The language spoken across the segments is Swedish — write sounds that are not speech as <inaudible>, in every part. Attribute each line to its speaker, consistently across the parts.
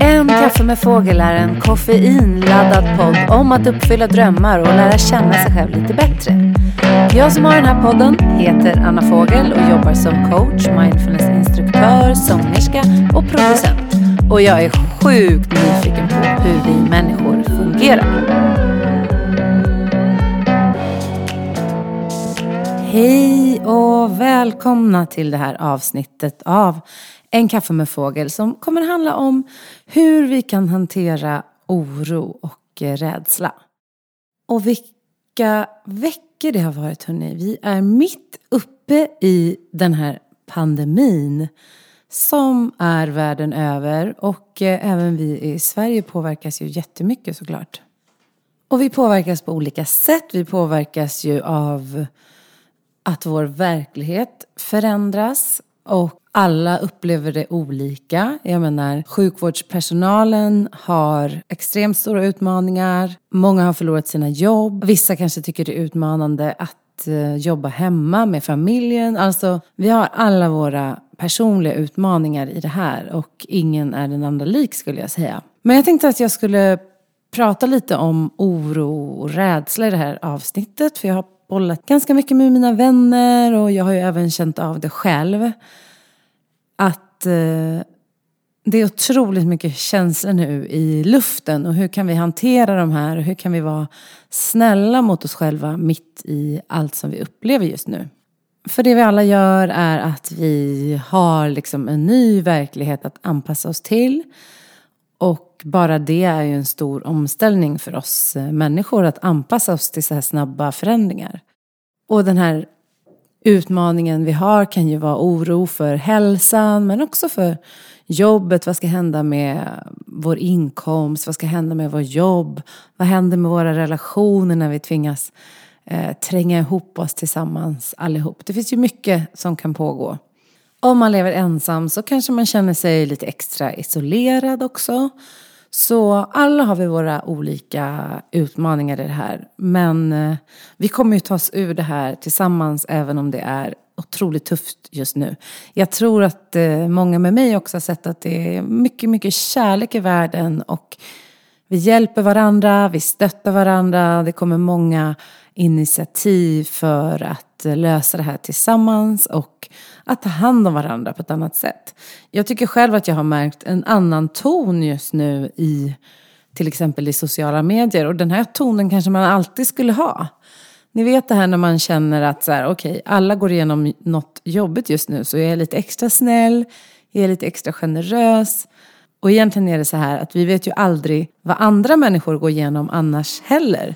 Speaker 1: En kaffe med fågel är en koffeinladdad podd om att uppfylla drömmar och lära känna sig själv lite bättre. Jag som har den här podden heter Anna Fågel och jobbar som coach, mindfulnessinstruktör, sångerska och producent. Och jag är sjukt nyfiken på hur vi människor fungerar. Hej och välkomna till det här avsnittet av En kaffe med fågel som kommer handla om hur vi kan hantera oro och rädsla. Och vilka veckor det har varit hörni. Vi är mitt uppe i den här pandemin som är världen över och eh, även vi i Sverige påverkas ju jättemycket såklart. Och vi påverkas på olika sätt. Vi påverkas ju av att vår verklighet förändras och alla upplever det olika. Jag menar, sjukvårdspersonalen har extremt stora utmaningar. Många har förlorat sina jobb. Vissa kanske tycker det är utmanande att eh, jobba hemma med familjen. Alltså, vi har alla våra personliga utmaningar i det här och ingen är den andra lik skulle jag säga. Men jag tänkte att jag skulle prata lite om oro och rädsla i det här avsnittet. För jag har bollat ganska mycket med mina vänner och jag har ju även känt av det själv. Att eh, det är otroligt mycket känslor nu i luften och hur kan vi hantera de här och hur kan vi vara snälla mot oss själva mitt i allt som vi upplever just nu. För det vi alla gör är att vi har liksom en ny verklighet att anpassa oss till. Och bara det är ju en stor omställning för oss eh, människor att anpassa oss till så här snabba förändringar. Och den här utmaningen vi har kan ju vara oro för hälsan men också för jobbet. Vad ska hända med vår inkomst? Vad ska hända med vårt jobb? Vad händer med våra relationer när vi tvingas eh, tränga ihop oss tillsammans allihop? Det finns ju mycket som kan pågå. Om man lever ensam så kanske man känner sig lite extra isolerad också. Så alla har vi våra olika utmaningar i det här. Men eh, vi kommer ju ta oss ur det här tillsammans även om det är otroligt tufft just nu. Jag tror att eh, många med mig också har sett att det är mycket, mycket kärlek i världen och vi hjälper varandra, vi stöttar varandra. Det kommer många initiativ för att lösa det här tillsammans och att ta hand om varandra på ett annat sätt. Jag tycker själv att jag har märkt en annan ton just nu i till exempel i sociala medier och den här tonen kanske man alltid skulle ha. Ni vet det här när man känner att så här, okej, alla går igenom något jobbigt just nu så jag är lite extra snäll, jag är lite extra generös. Och egentligen är det så här att vi vet ju aldrig vad andra människor går igenom annars heller.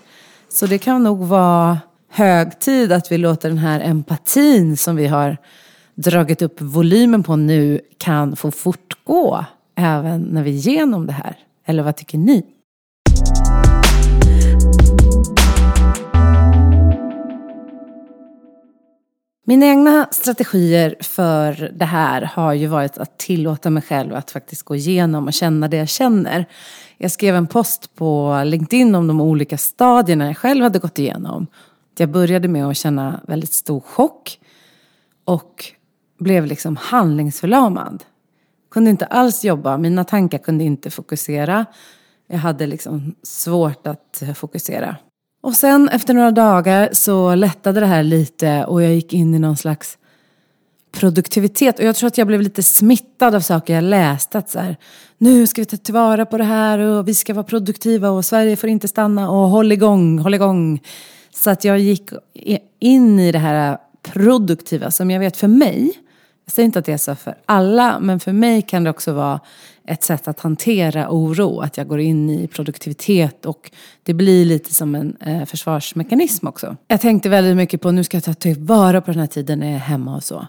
Speaker 1: Så det kan nog vara hög tid att vi låter den här empatin som vi har dragit upp volymen på nu kan få fortgå även när vi är igenom det här. Eller vad tycker ni? Mina egna strategier för det här har ju varit att tillåta mig själv att faktiskt gå igenom och känna det jag känner. Jag skrev en post på LinkedIn om de olika stadierna jag själv hade gått igenom. Jag började med att känna väldigt stor chock och blev liksom handlingsförlamad. Kunde inte alls jobba, mina tankar kunde inte fokusera. Jag hade liksom svårt att fokusera. Och sen efter några dagar så lättade det här lite och jag gick in i någon slags produktivitet. Och jag tror att jag blev lite smittad av saker jag läste. Att så här, nu ska vi ta tillvara på det här och vi ska vara produktiva och Sverige får inte stanna och håll igång, håll igång. Så att jag gick in i det här produktiva som jag vet för mig jag säger inte att det är så för alla, men för mig kan det också vara ett sätt att hantera oro. Att jag går in i produktivitet och det blir lite som en eh, försvarsmekanism också. Jag tänkte väldigt mycket på nu ska jag ta typ tillvara på den här tiden när jag är hemma och så.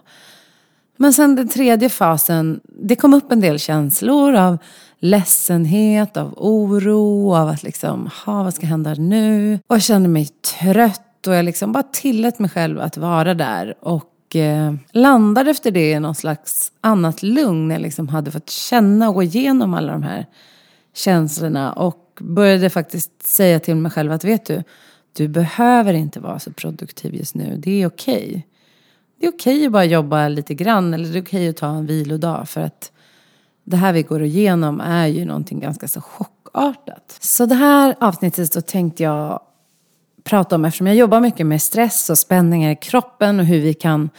Speaker 1: Men sen den tredje fasen, det kom upp en del känslor av ledsenhet, av oro, av att liksom, ha vad ska hända nu? Och jag kände mig trött och jag liksom bara tillät mig själv att vara där. Och eh, landade efter det i någon slags annat lugn. När jag liksom hade fått känna och gå igenom alla de här känslorna. Och började faktiskt säga till mig själv att vet du, du behöver inte vara så produktiv just nu. Det är okej. Okay det är okej att bara jobba lite grann eller det är okej att ta en vilodag för att det här vi går igenom är ju någonting ganska så chockartat. Så det här avsnittet så tänkte jag prata om eftersom jag jobbar mycket med stress och spänningar i kroppen och hur vi kan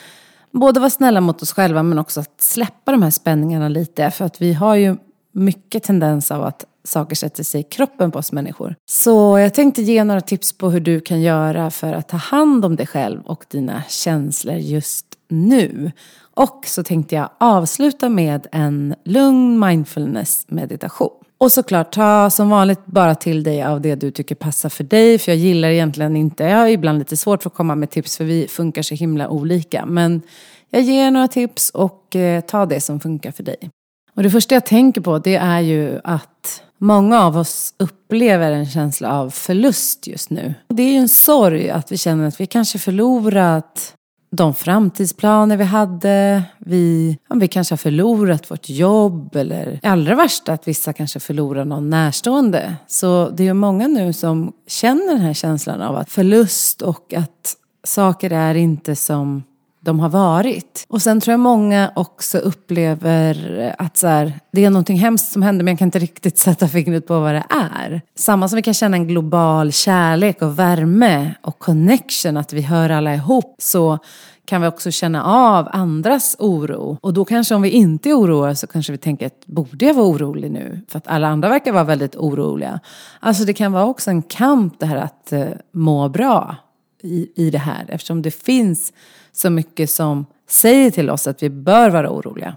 Speaker 1: både vara snälla mot oss själva men också att släppa de här spänningarna lite. För att vi har ju mycket tendens av att saker sätter sig i kroppen på oss människor. Så jag tänkte ge några tips på hur du kan göra för att ta hand om dig själv och dina känslor just nu. Och så tänkte jag avsluta med en lugn mindfulness meditation. Och såklart, ta som vanligt bara till dig av det du tycker passar för dig. För jag gillar egentligen inte, jag har ibland lite svårt för att komma med tips för vi funkar så himla olika. Men jag ger några tips och eh, ta det som funkar för dig. Och det första jag tänker på det är ju att många av oss upplever en känsla av förlust just nu. Det är ju en sorg att vi känner att vi kanske förlorat de framtidsplaner vi hade. Vi, ja, vi kanske har förlorat vårt jobb eller allra värsta att vissa kanske förlorar någon närstående. Så det är många nu som känner den här känslan av att förlust och att saker är inte som de har varit. Och sen tror jag många också upplever att så här, det är någonting hemskt som händer men jag kan inte riktigt <laughs> sätta fingret på vad det är. Samma som vi kan känna en global kärlek och värme och connection, att vi hör alla ihop, så kan vi också känna av andras oro. Och då kanske om vi inte är oroliga så kanske vi tänker att borde jag vara orolig nu? För att alla andra verkar vara väldigt oroliga. Alltså det kan vara också en kamp det här att eh, må bra i, i det här. Eftersom det finns så mycket som säger till oss att vi bör vara oroliga.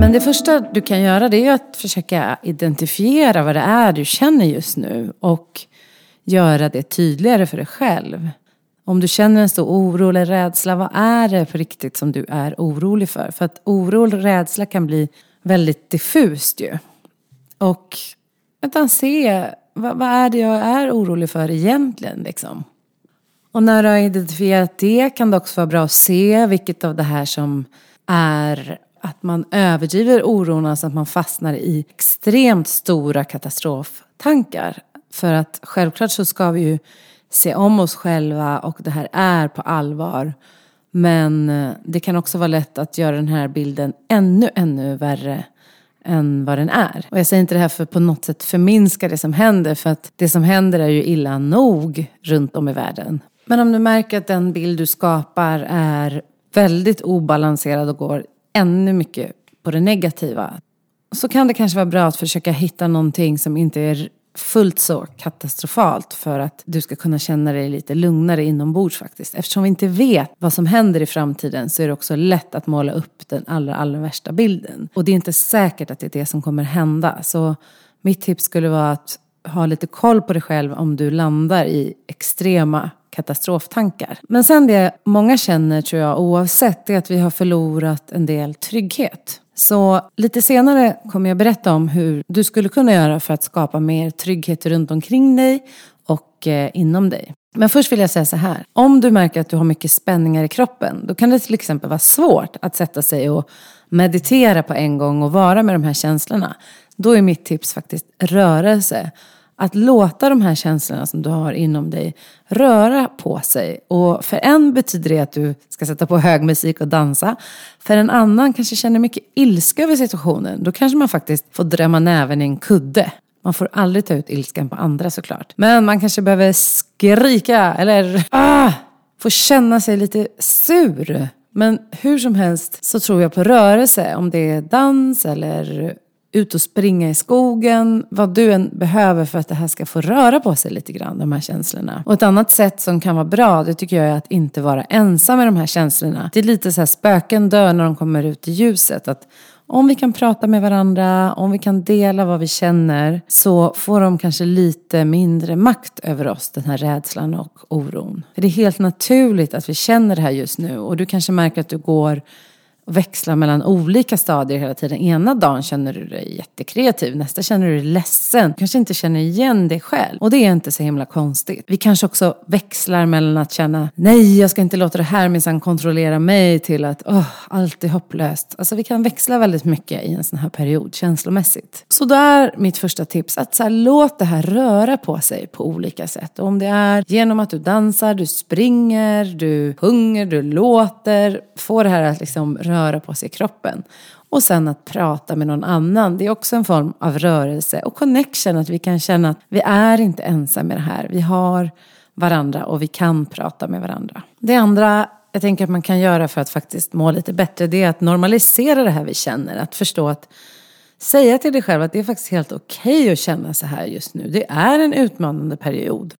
Speaker 1: Men det första du kan göra det är att försöka identifiera vad det är du känner just nu och göra det tydligare för dig själv. Om du känner en stor oro eller rädsla, vad är det på riktigt som du är orolig för? För att oro och rädsla kan bli väldigt diffust ju. Och utan se vad, vad, är det jag är orolig för egentligen liksom? Och när du har identifierat det kan det också vara bra att se vilket av det här som är att man överdriver oron alltså att man fastnar i extremt stora katastroftankar. För att självklart så ska vi ju se om oss själva och det här är på allvar. Men eh, det kan också vara lätt att göra den här bilden ännu, ännu värre än vad den är. Och jag säger inte det här för att på något sätt förminska det som händer, för att det som händer är ju illa nog runt om i världen. Men om du märker att den bild du skapar är väldigt obalanserad och går ännu mycket på det negativa, så kan det kanske vara bra att försöka hitta någonting som inte är fullt så katastrofalt för att du ska kunna känna dig lite lugnare inombords faktiskt. Eftersom vi inte vet vad som händer i framtiden så är det också lätt att måla upp den allra, allra värsta bilden. Och det är inte säkert att det är det som kommer hända. Så mitt tips skulle vara att ha lite koll på dig själv om du landar i extrema katastroftankar. Men sen det många känner tror jag oavsett är att vi har förlorat en del trygghet. Så lite senare kommer jag berätta om hur du skulle kunna göra för att skapa mer trygghet runt omkring dig och eh, inom dig. Men först vill jag säga så här. Om du märker att du har mycket spänningar i kroppen, då kan det till exempel vara svårt att sätta sig och meditera på en gång och vara med de här känslorna. Då är mitt tips faktiskt rörelse. Att låta de här känslorna som du har inom dig röra på sig. Och för en betyder det att du ska sätta på hög musik och dansa. För en annan kanske känner mycket ilska över situationen. Då kanske man faktiskt får drämma näven i en kudde. Man får aldrig ta ut ilskan på andra såklart. Men man kanske behöver skrika eller ah, få känna sig lite sur. Men hur som helst så tror jag på rörelse. Om det är dans eller ut och springa i skogen, vad du än behöver för att det här ska få röra på sig lite grann, de här känslorna. Och ett annat sätt som kan vara bra, det tycker jag är att inte vara ensam med de här känslorna. Det är lite så här spöken dör när de kommer ut i ljuset. Att om vi kan prata med varandra, om vi kan dela vad vi känner, så får de kanske lite mindre makt över oss, den här rädslan och oron. För det är helt naturligt att vi känner det här just nu och du kanske märker att du går växlar mellan olika stadier hela tiden. Ena dagen känner du dig jättekreativ, nästa känner du dig ledsen. Du kanske inte känner igen dig själv. Och det är inte så himla konstigt. Vi kanske också växlar mellan att känna nej, jag ska inte låta det här minsann kontrollera mig till att oh, allt är hopplöst. Alltså vi kan växla väldigt mycket i en sån här period känslomässigt. Så då är mitt första tips att så här, låt det här röra på sig på olika sätt. Och om det är genom att du dansar, du springer, du sjunger, du låter. Få det här att liksom röra röra på sig i kroppen. Och sen att prata med någon annan. Det är också en form av rörelse och connection. Att vi kan känna att vi är inte ensamma i det här. Vi har varandra och vi kan prata med varandra. Det andra jag tänker att man kan göra för att faktiskt må lite bättre. Det är att normalisera det här vi känner. Att förstå att säga till dig själv att det är faktiskt helt okej okay att känna så här just nu. Det är en utmanande period.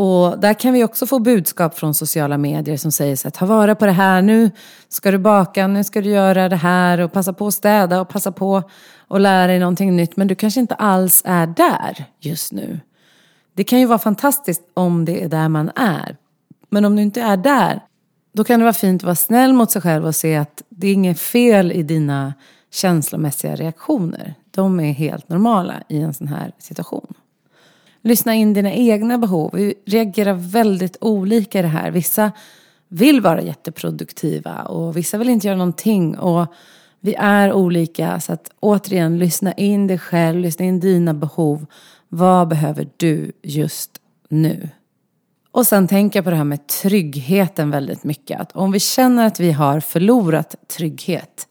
Speaker 1: Och där kan vi också få budskap från sociala medier som säger så här, ta vara på det här, nu ska du baka, nu ska du göra det här och passa på att städa och passa på att lära dig någonting nytt. Men du kanske inte alls är där just nu. Det kan ju vara fantastiskt om det är där man är. Men om du inte är där, då kan det vara fint att vara snäll mot sig själv och se att det är inget fel i dina känslomässiga reaktioner. De är helt normala i en sån här situation. Lyssna in dina egna behov. Vi reagerar väldigt olika i det här. Vissa vill vara jätteproduktiva och vissa vill inte göra någonting. Och vi är olika. Så att återigen, lyssna in dig själv, lyssna in dina behov. Vad behöver du just nu? Och sen tänka på det här med tryggheten väldigt mycket. Att om vi känner att vi har förlorat trygghet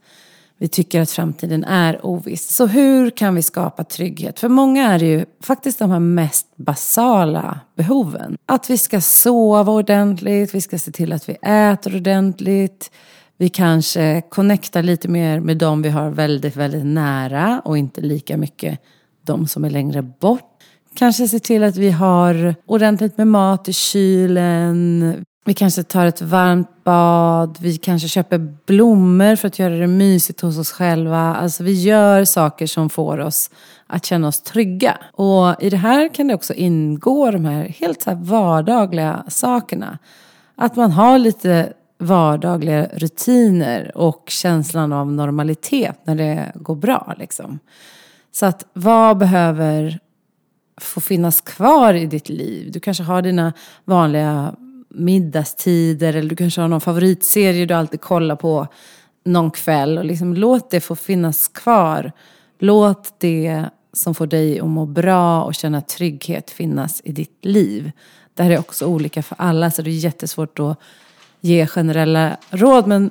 Speaker 1: vi tycker att framtiden är oviss. Så hur kan vi skapa trygghet? För många är det ju faktiskt de här mest basala behoven. Att vi ska sova ordentligt, vi ska se till att vi äter ordentligt. Vi kanske connectar lite mer med de vi har väldigt, väldigt nära och inte lika mycket de som är längre bort. Kanske se till att vi har ordentligt med mat i kylen. Vi kanske tar ett varmt bad, vi kanske köper blommor för att göra det mysigt hos oss själva. Alltså vi gör saker som får oss att känna oss trygga. Och i det här kan det också ingå de här helt så här vardagliga sakerna. Att man har lite vardagliga rutiner och känslan av normalitet när det går bra. Liksom. Så att vad behöver få finnas kvar i ditt liv? Du kanske har dina vanliga middagstider eller du kanske har någon favoritserie du alltid kollar på någon kväll. Och liksom låt det få finnas kvar. Låt det som får dig att må bra och känna trygghet finnas i ditt liv. Det här är också olika för alla så det är jättesvårt att ge generella råd. Men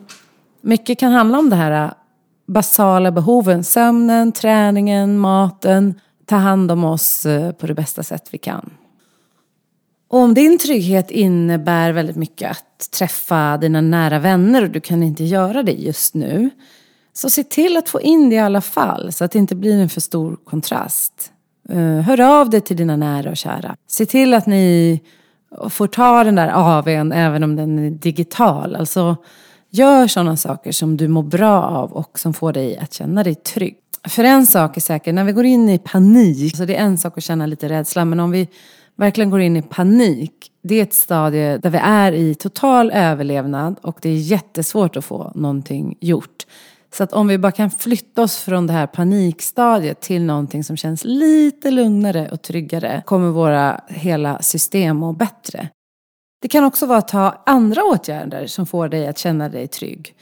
Speaker 1: mycket kan handla om det här äh, basala behoven. Sömnen, träningen, maten. Ta hand om oss äh, på det bästa sätt vi kan. Och om din trygghet innebär väldigt mycket att träffa dina nära vänner och du kan inte göra det just nu. Så se till att få in det i alla fall så att det inte blir en för stor kontrast. Eh, hör av dig till dina nära och kära. Se till att ni får ta den där AWn även om den är digital. Alltså gör sådana saker som du mår bra av och som får dig att känna dig trygg. För en sak är säker, när vi går in i panik, så det är en sak att känna lite rädsla, men om vi verkligen går in i panik. Det är ett stadie där vi är i total överlevnad och det är jättesvårt att få någonting gjort. Så att om vi bara kan flytta oss från det här panikstadiet till någonting som känns lite lugnare och tryggare kommer våra hela system må bättre. Det kan också vara att ta andra åtgärder som får dig att känna dig trygg.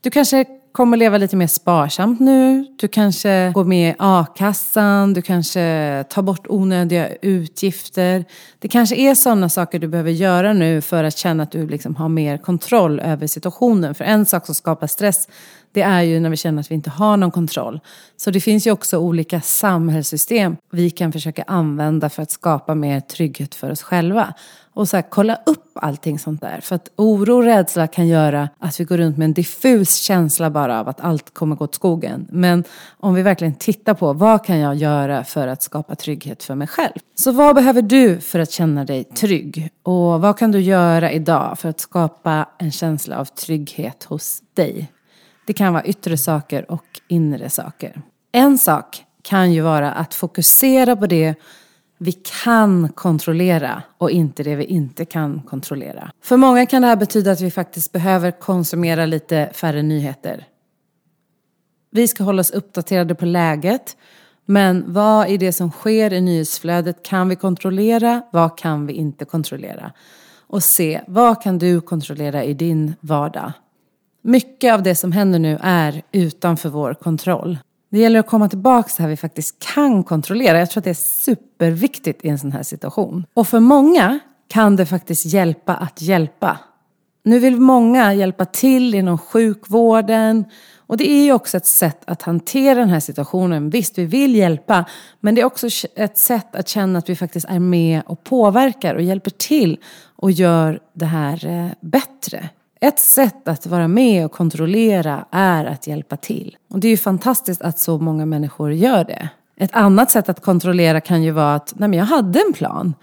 Speaker 1: Du kanske kommer leva lite mer sparsamt nu. Du kanske går med i a-kassan, du kanske tar bort onödiga utgifter. Det kanske är sådana saker du behöver göra nu för att känna att du liksom har mer kontroll över situationen. För en sak som skapar stress det är ju när vi känner att vi inte har någon kontroll. Så det finns ju också olika samhällssystem vi kan försöka använda för att skapa mer trygghet för oss själva. Och så här, kolla upp allting sånt där. För att oro och rädsla kan göra att vi går runt med en diffus känsla bara av att allt kommer gå åt skogen. Men om vi verkligen tittar på vad kan jag göra för att skapa trygghet för mig själv? Så vad behöver du för att känna dig trygg? Och vad kan du göra idag för att skapa en känsla av trygghet hos dig? Det kan vara yttre saker och inre saker. En sak kan ju vara att fokusera på det vi kan kontrollera och inte det vi inte kan kontrollera. För många kan det här betyda att vi faktiskt behöver konsumera lite färre nyheter. Vi ska hålla oss uppdaterade på läget. Men vad i det som sker i nyhetsflödet kan vi kontrollera? Vad kan vi inte kontrollera? Och se, vad kan du kontrollera i din vardag? Mycket av det som händer nu är utanför vår kontroll. Det gäller att komma tillbaka till här vi faktiskt kan kontrollera. Jag tror att det är superviktigt i en sån här situation. Och för många kan det faktiskt hjälpa att hjälpa. Nu vill många hjälpa till inom sjukvården. Och det är ju också ett sätt att hantera den här situationen. Visst, vi vill hjälpa. Men det är också ett sätt att känna att vi faktiskt är med och påverkar och hjälper till och gör det här eh, bättre. Ett sätt att vara med och kontrollera är att hjälpa till. Och det är ju fantastiskt att så många människor gör det. Ett annat sätt att kontrollera kan ju vara att nej men jag hade en plan.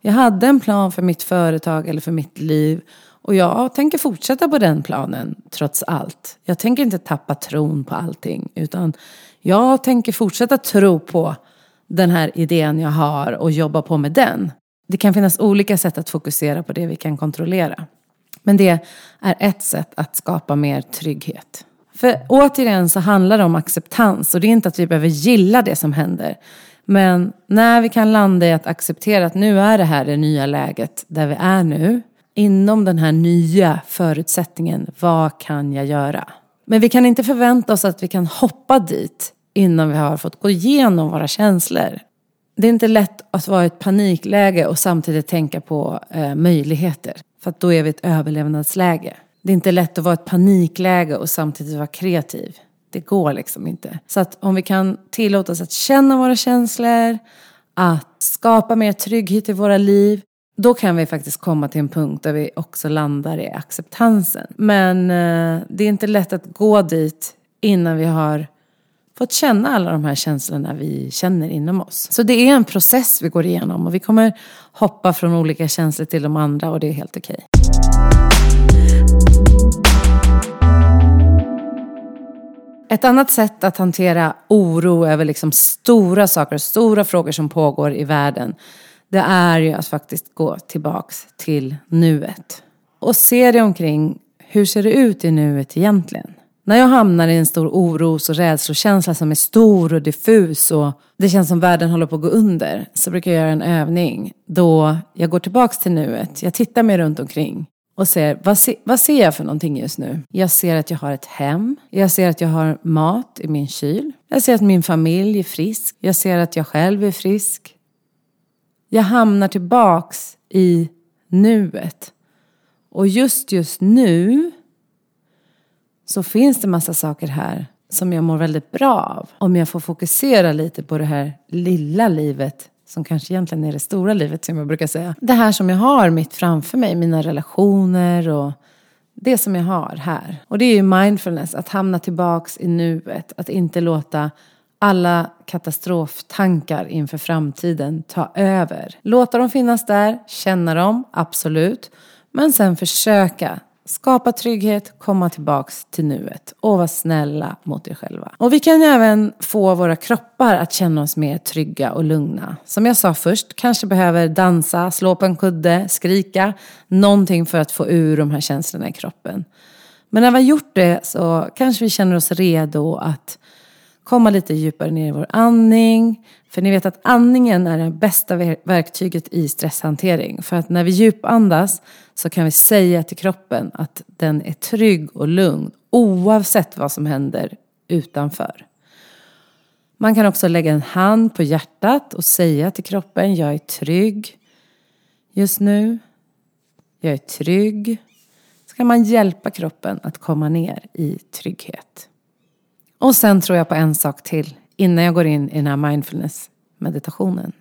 Speaker 1: Jag hade en plan för mitt företag eller för mitt liv. Och jag tänker fortsätta på den planen trots allt. Jag tänker inte tappa tron på allting. Utan jag tänker fortsätta tro på den här idén jag har och jobba på med den. Det kan finnas olika sätt att fokusera på det vi kan kontrollera. Men det är ett sätt att skapa mer trygghet. För återigen så handlar det om acceptans och det är inte att vi behöver gilla det som händer. Men när vi kan landa i att acceptera att nu är det här det nya läget där vi är nu. Inom den här nya förutsättningen, vad kan jag göra? Men vi kan inte förvänta oss att vi kan hoppa dit innan vi har fått gå igenom våra känslor. Det är inte lätt att vara i ett panikläge och samtidigt tänka på eh, möjligheter. För att då är vi i ett överlevnadsläge. Det är inte lätt att vara i ett panikläge och samtidigt vara kreativ. Det går liksom inte. Så att om vi kan tillåta oss att känna våra känslor, att skapa mer trygghet i våra liv, då kan vi faktiskt komma till en punkt där vi också landar i acceptansen. Men eh, det är inte lätt att gå dit innan vi har fått känna alla de här känslorna vi känner inom oss. Så det är en process vi går igenom och vi kommer hoppa från olika känslor till de andra och det är helt okej. Ett annat sätt att hantera oro över liksom stora saker, stora frågor som pågår i världen. Det är ju att faktiskt gå tillbaks till nuet. Och se dig omkring, hur ser det ut i nuet egentligen? När jag hamnar i en stor oros och rädslokänsla som är stor och diffus och det känns som världen håller på att gå under så brukar jag göra en övning då jag går tillbaks till nuet. Jag tittar mig runt omkring och ser vad, se, vad ser jag för någonting just nu? Jag ser att jag har ett hem. Jag ser att jag har mat i min kyl. Jag ser att min familj är frisk. Jag ser att jag själv är frisk. Jag hamnar tillbaks i nuet. Och just just nu så finns det massa saker här som jag mår väldigt bra av. Om jag får fokusera lite på det här lilla livet som kanske egentligen är det stora livet som jag brukar säga. Det här som jag har mitt framför mig, mina relationer och det som jag har här. Och det är ju mindfulness, att hamna tillbaks i nuet. Att inte låta alla katastroftankar inför framtiden ta över. Låta dem finnas där, känna dem, absolut. Men sen försöka Skapa trygghet, komma tillbaks till nuet och vara snälla mot er själva. Och vi kan ju även få våra kroppar att känna oss mer trygga och lugna. Som jag sa först, kanske behöver dansa, slå på en kudde, skrika. Någonting för att få ur de här känslorna i kroppen. Men när vi har gjort det så kanske vi känner oss redo att komma lite djupare ner i vår andning. För ni vet att andningen är det bästa verktyget i stresshantering. För att när vi djupandas så kan vi säga till kroppen att den är trygg och lugn oavsett vad som händer utanför. Man kan också lägga en hand på hjärtat och säga till kroppen jag är trygg just nu. Jag är trygg. Så kan man hjälpa kroppen att komma ner i trygghet. Och sen tror jag på en sak till innan jag går in i den här mindfulness-meditationen.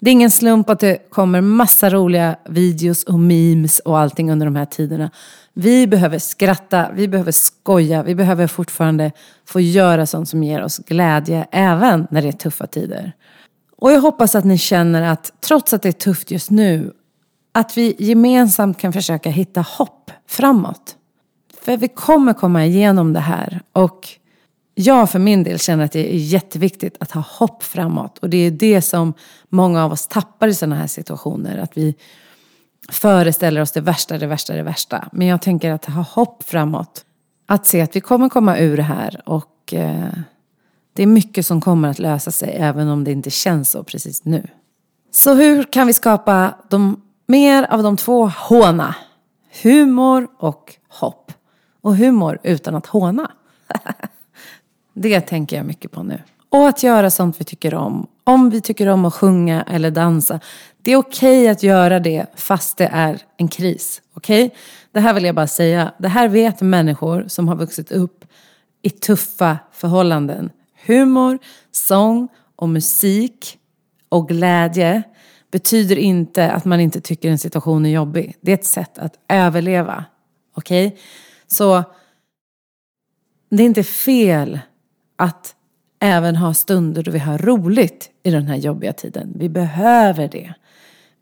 Speaker 1: Det är ingen slump att det kommer massa roliga videos och memes och allting under de här tiderna. Vi behöver skratta, vi behöver skoja, vi behöver fortfarande få göra sånt som ger oss glädje även när det är tuffa tider. Och jag hoppas att ni känner att trots att det är tufft just nu, att vi gemensamt kan försöka hitta hopp framåt. För vi kommer komma igenom det här och jag för min del känner att det är jätteviktigt att ha hopp framåt. Och det är det som många av oss tappar i sådana här situationer. Att vi föreställer oss det värsta, det värsta, det värsta. Men jag tänker att ha hopp framåt. Att se att vi kommer komma ur det här och eh, det är mycket som kommer att lösa sig även om det inte känns så precis nu. Så hur kan vi skapa de, mer av de två håna? Humor och hopp. Och humor utan att håna. <laughs> det tänker jag mycket på nu. Och att göra sånt vi tycker om. Om vi tycker om att sjunga eller dansa. Det är okej okay att göra det fast det är en kris. Okej? Okay? Det här vill jag bara säga. Det här vet människor som har vuxit upp i tuffa förhållanden. Humor, sång och musik och glädje betyder inte att man inte tycker en situation är jobbig. Det är ett sätt att överleva. Okej? Okay? Så det är inte fel att även ha stunder då vi har roligt i den här jobbiga tiden. Vi behöver det.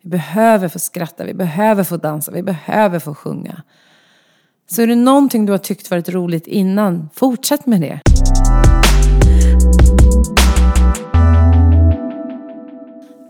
Speaker 1: Vi behöver få skratta, vi behöver få dansa, vi behöver få sjunga. Så är det någonting du har tyckt varit roligt innan, fortsätt med det.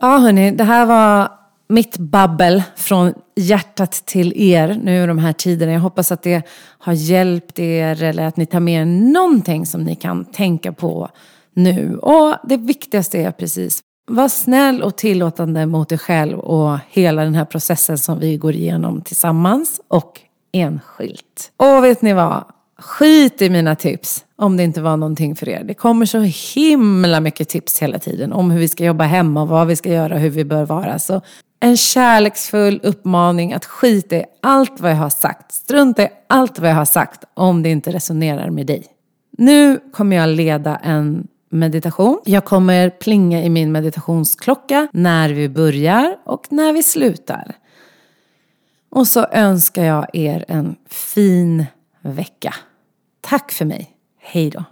Speaker 1: Ja hörni, det här var mitt babbel från hjärtat till er nu i de här tiderna. Jag hoppas att det har hjälpt er eller att ni tar med er någonting som ni kan tänka på nu. Och det viktigaste är precis, var snäll och tillåtande mot dig själv och hela den här processen som vi går igenom tillsammans och enskilt. Och vet ni vad? Skit i mina tips om det inte var någonting för er. Det kommer så himla mycket tips hela tiden om hur vi ska jobba hemma och vad vi ska göra och hur vi bör vara. Så en kärleksfull uppmaning att skita i allt vad jag har sagt. Strunta i allt vad jag har sagt om det inte resonerar med dig. Nu kommer jag leda en meditation. Jag kommer plinga i min meditationsklocka när vi börjar och när vi slutar. Och så önskar jag er en fin vecka. Tack för mig. Hej då.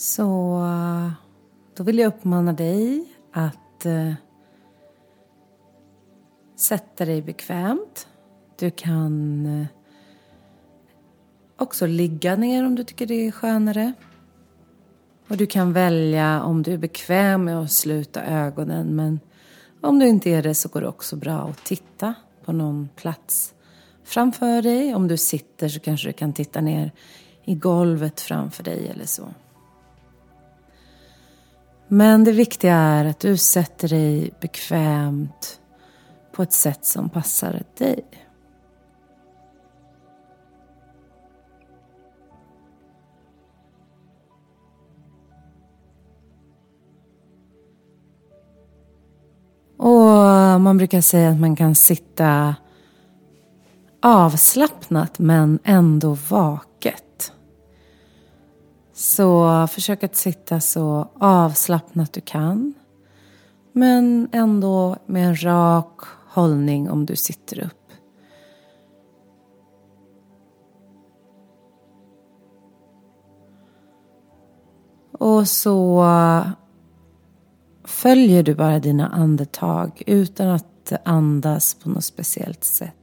Speaker 1: Så då vill jag uppmana dig att eh, sätta dig bekvämt. Du kan eh, också ligga ner om du tycker det är skönare. Och du kan välja om du är bekväm med att sluta ögonen men om du inte är det så går det också bra att titta på någon plats framför dig. Om du sitter så kanske du kan titta ner i golvet framför dig eller så. Men det viktiga är att du sätter dig bekvämt på ett sätt som passar dig. Och man brukar säga att man kan sitta avslappnat men ändå vaket. Så försök att sitta så avslappnat du kan. Men ändå med en rak hållning om du sitter upp. Och så följer du bara dina andetag utan att andas på något speciellt sätt.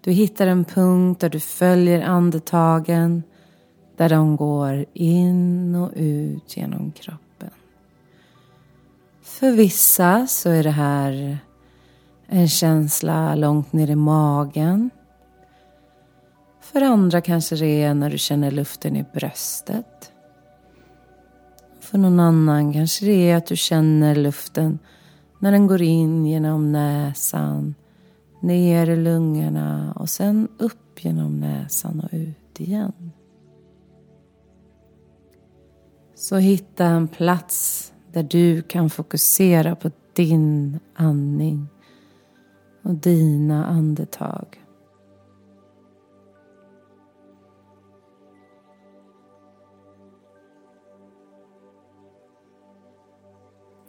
Speaker 1: Du hittar en punkt där du följer andetagen där de går in och ut genom kroppen. För vissa så är det här en känsla långt ner i magen. För andra kanske det är när du känner luften i bröstet. För någon annan kanske det är att du känner luften när den går in genom näsan, ner i lungorna och sen upp genom näsan och ut igen. Så hitta en plats där du kan fokusera på din andning och dina andetag.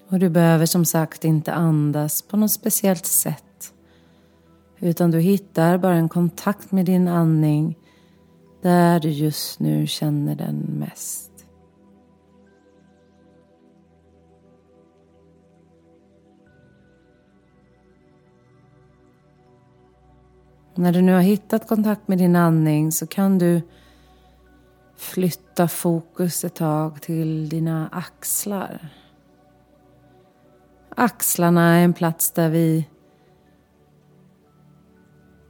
Speaker 1: Och du behöver som sagt inte andas på något speciellt sätt. Utan du hittar bara en kontakt med din andning där du just nu känner den mest. När du nu har hittat kontakt med din andning så kan du flytta fokus ett tag till dina axlar. Axlarna är en plats där vi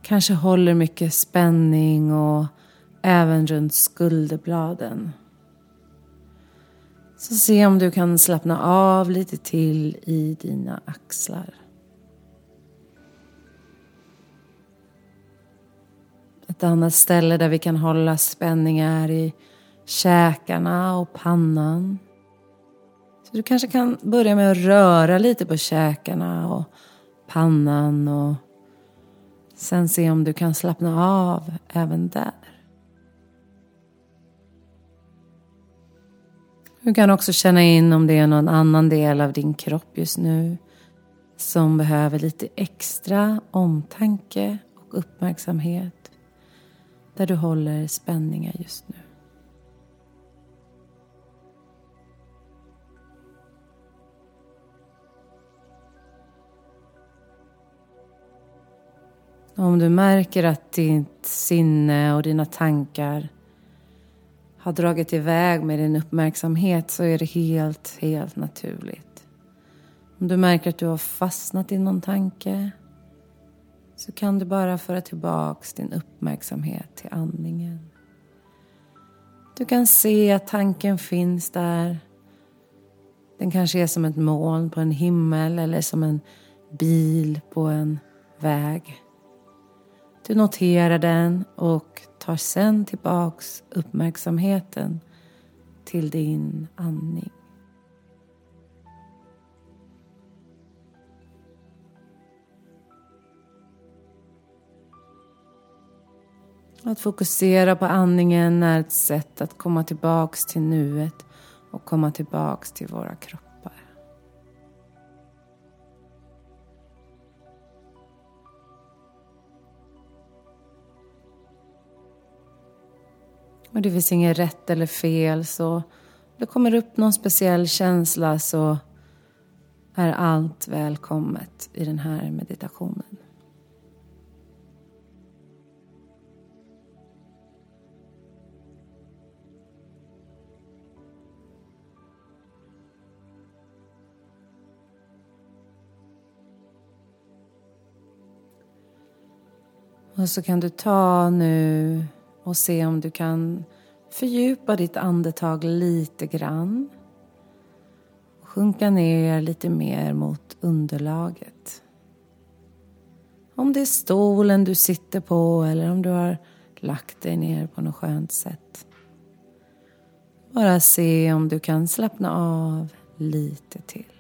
Speaker 1: kanske håller mycket spänning och även runt skulderbladen. Så se om du kan slappna av lite till i dina axlar. Ett annat ställe där vi kan hålla spänningar i käkarna och pannan. Så du kanske kan börja med att röra lite på käkarna och pannan och sen se om du kan slappna av även där. Du kan också känna in om det är någon annan del av din kropp just nu som behöver lite extra omtanke och uppmärksamhet där du håller spänningar just nu. Om du märker att ditt sinne och dina tankar har dragit iväg med din uppmärksamhet så är det helt, helt naturligt. Om du märker att du har fastnat i någon tanke så kan du bara föra tillbaks din uppmärksamhet till andningen. Du kan se att tanken finns där. Den kanske är som ett moln på en himmel eller som en bil på en väg. Du noterar den och tar sen tillbaks uppmärksamheten till din andning. Att fokusera på andningen är ett sätt att komma tillbaks till nuet och komma tillbaks till våra kroppar. Och det finns inget rätt eller fel. Så det kommer upp någon speciell känsla så är allt välkommet i den här meditationen. Och så kan du ta nu och se om du kan fördjupa ditt andetag lite grann. Och sjunka ner lite mer mot underlaget. Om det är stolen du sitter på eller om du har lagt dig ner på något skönt sätt. Bara se om du kan slappna av lite till.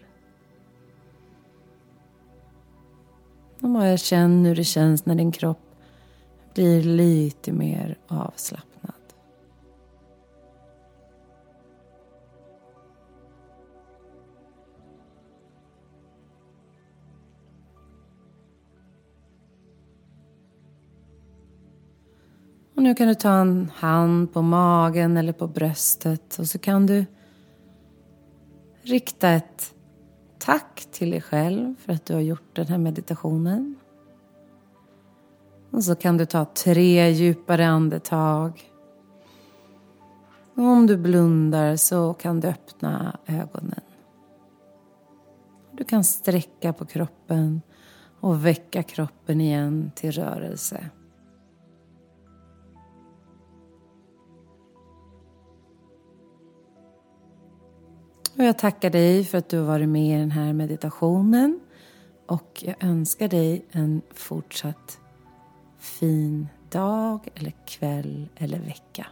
Speaker 1: Och bara känn hur det känns när din kropp blir lite mer avslappnad. Och nu kan du ta en hand på magen eller på bröstet och så kan du rikta ett tack till dig själv för att du har gjort den här meditationen. Och så kan du ta tre djupare andetag. Och om du blundar så kan du öppna ögonen. Du kan sträcka på kroppen och väcka kroppen igen till rörelse. Och jag tackar dig för att du har varit med i den här meditationen och jag önskar dig en fortsatt fin dag eller kväll eller vecka.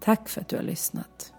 Speaker 1: Tack för att du har lyssnat.